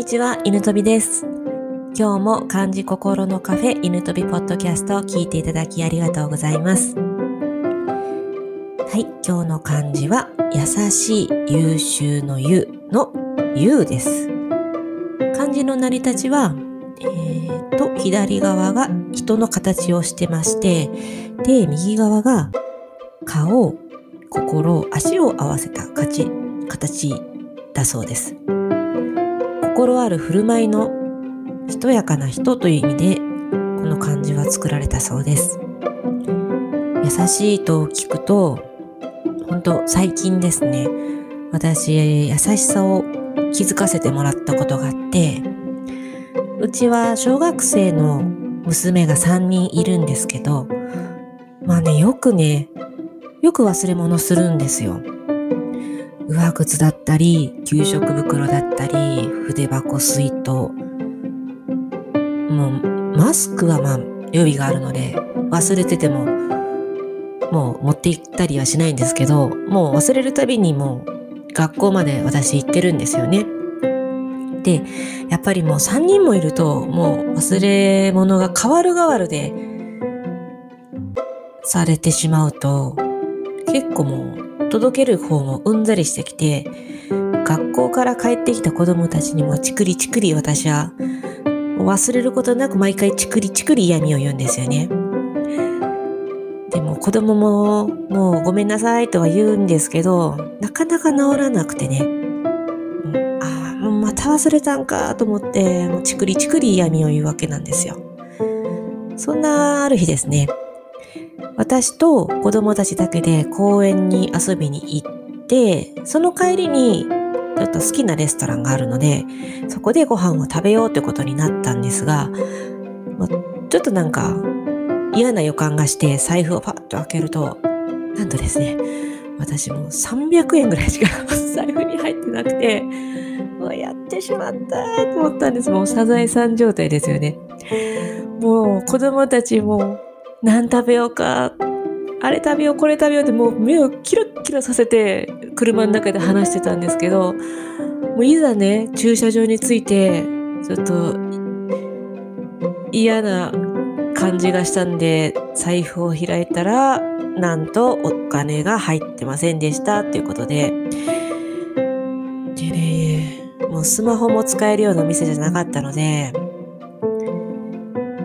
にちは、犬飛びです。今日も漢字心のカフェ犬飛びポッドキャストを聞いていただきありがとうございます。はい、今日の漢字は、優しい、優秀の優の優です。漢字の成り立ちは、えー、と、左側が人の形をしてまして、で、右側が顔、心、足を合わせた形形だそうです。心ある振る舞いのしとやかな人という意味でこの漢字は作られたそうです。優しいと聞くと本当最近ですね私優しさを気づかせてもらったことがあってうちは小学生の娘が3人いるんですけどまあねよくねよく忘れ物するんですよ。上靴だったり、給食袋だったり、筆箱、水筒。もう、マスクはまあ、予備があるので、忘れてても、もう持って行ったりはしないんですけど、もう忘れるたびにもう、学校まで私行ってるんですよね。で、やっぱりもう3人もいると、もう忘れ物が変わる変わるで、されてしまうと、結構もう届ける方もうんざりしてきて、学校から帰ってきた子供たちにもチクリチクリ私は忘れることなく毎回チクリチクリ嫌味を言うんですよね。でも子供ももうごめんなさいとは言うんですけど、なかなか治らなくてね。ああ、もうまた忘れたんかと思って、もうチクリチクリ嫌味を言うわけなんですよ。そんなある日ですね。私と子供たちだけで公園に遊びに行って、その帰りにちょっと好きなレストランがあるので、そこでご飯を食べようってことになったんですが、ちょっとなんか嫌な予感がして財布をパッと開けると、なんとですね、私もう300円ぐらいしか 財布に入ってなくて、もうやってしまったと思ったんです。もうサザエさん状態ですよね。もう子供たちも何食べようか、あれ食べよう、これ食べようってもう目をキラッキラさせて車の中で話してたんですけど、もういざね、駐車場に着いて、ちょっと嫌な感じがしたんで、財布を開いたら、なんとお金が入ってませんでしたっていうことで、でね、もうスマホも使えるような店じゃなかったので、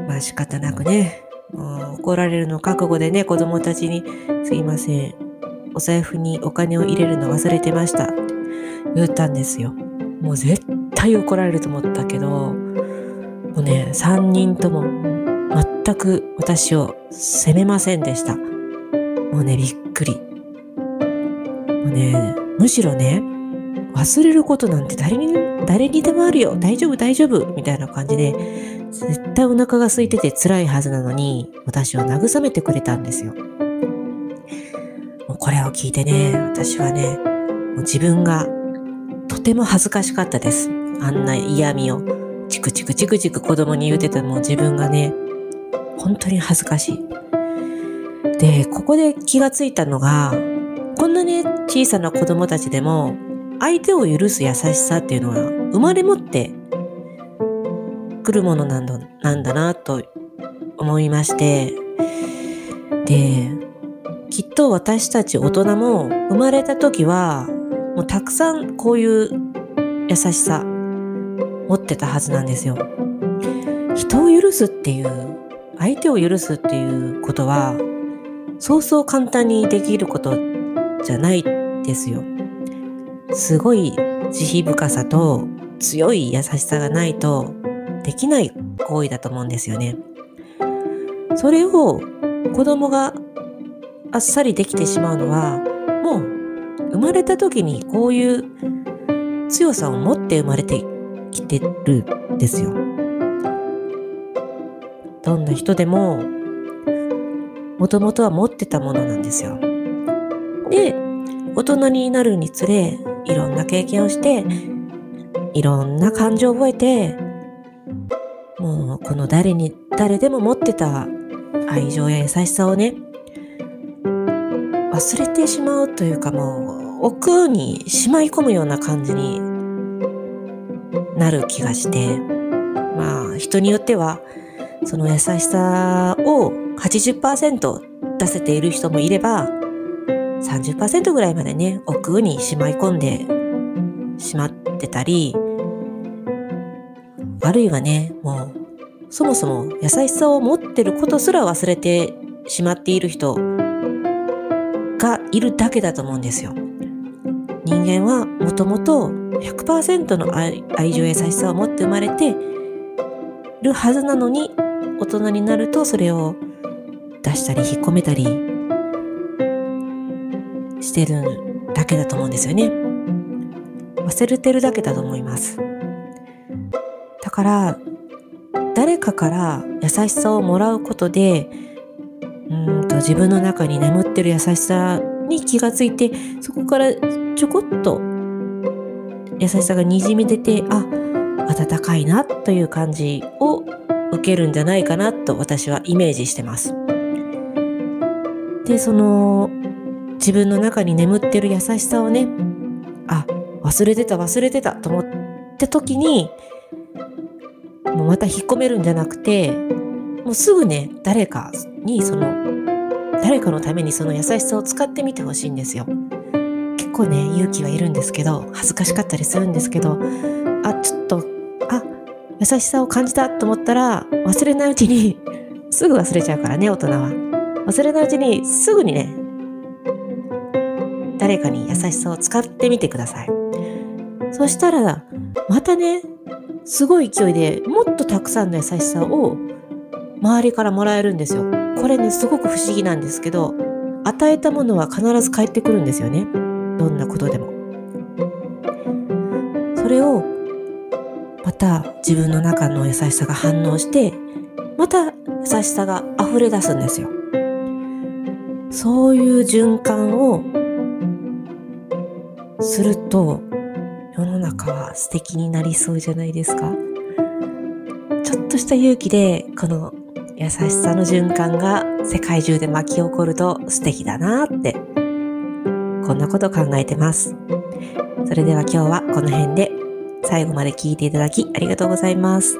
まあ仕方なくね、怒られるの覚悟でね、子供たちに、すいません、お財布にお金を入れるの忘れてました言ったんですよ。もう絶対怒られると思ったけど、もうね、3人とも全く私を責めませんでした。もうね、びっくり。もうね、むしろね、忘れることなんて誰に、誰にでもあるよ。大丈夫、大丈夫。みたいな感じで、絶対お腹が空いてて辛いはずなのに、私を慰めてくれたんですよ。もうこれを聞いてね、私はね、もう自分がとても恥ずかしかったです。あんな嫌味をチクチクチクチク子供に言うてたも自分がね、本当に恥ずかしい。で、ここで気がついたのが、こんなね、小さな子供たちでも、相手を許す優しさっていうのは生まれ持ってくるものなんだなんだなと思いまして、で、きっと私たち大人も生まれた時は、もうたくさんこういう優しさ持ってたはずなんですよ。人を許すっていう、相手を許すっていうことは、そうそう簡単にできることじゃないですよ。すごい慈悲深さと強い優しさがないとできない行為だと思うんですよね。それを子供があっさりできてしまうのはもう生まれた時にこういう強さを持って生まれてきてるんですよ。どんな人でももともとは持ってたものなんですよ。で、大人になるにつれいろんな経験をしていろんな感情を覚えてもうこの誰に誰でも持ってた愛情や優しさをね忘れてしまうというかもう奥にしまい込むような感じになる気がして、まあ人によってはその優しさを80%出せている人もいれば30%ぐらいまでね奥にしまい込んでしまってたりあるいはねもうそもそも優しさを持ってることすら忘れてしまっている人がいるだけだと思うんですよ。人間はもともと100%の愛情や優しさを持って生まれてるはずなのに大人になるとそれを出したり引っ込めたりしてるだけだと思うんですよね。忘れてるだけだと思います。から誰かから優しさをもらうことでうんと自分の中に眠ってる優しさに気がついてそこからちょこっと優しさがにじみ出てあ温かいなという感じを受けるんじゃないかなと私はイメージしてます。でその自分の中に眠ってる優しさをねあ忘れてた忘れてたと思った時にもうまた引っ込めるんじゃなくてもうすぐね誰かにその誰かのためにその優しさを使ってみてほしいんですよ。結構ね勇気はいるんですけど恥ずかしかったりするんですけどあちょっとあ優しさを感じたと思ったら忘れないうちに すぐ忘れちゃうからね大人は忘れないうちにすぐにね誰かに優しさを使ってみてくださいそしたらまたねすごい勢いでもっとたくさんの優しさを周りからもらえるんですよ。これねすごく不思議なんですけど与えたものは必ず返ってくるんですよね。どんなことでも。それをまた自分の中の優しさが反応してまた優しさが溢れ出すんですよ。そういう循環をすると世の中は素敵になりそうじゃないですか。ちょっとした勇気でこの優しさの循環が世界中で巻き起こると素敵だなってこんなこと考えてます。それでは今日はこの辺で。最後まで聞いていただきありがとうございます。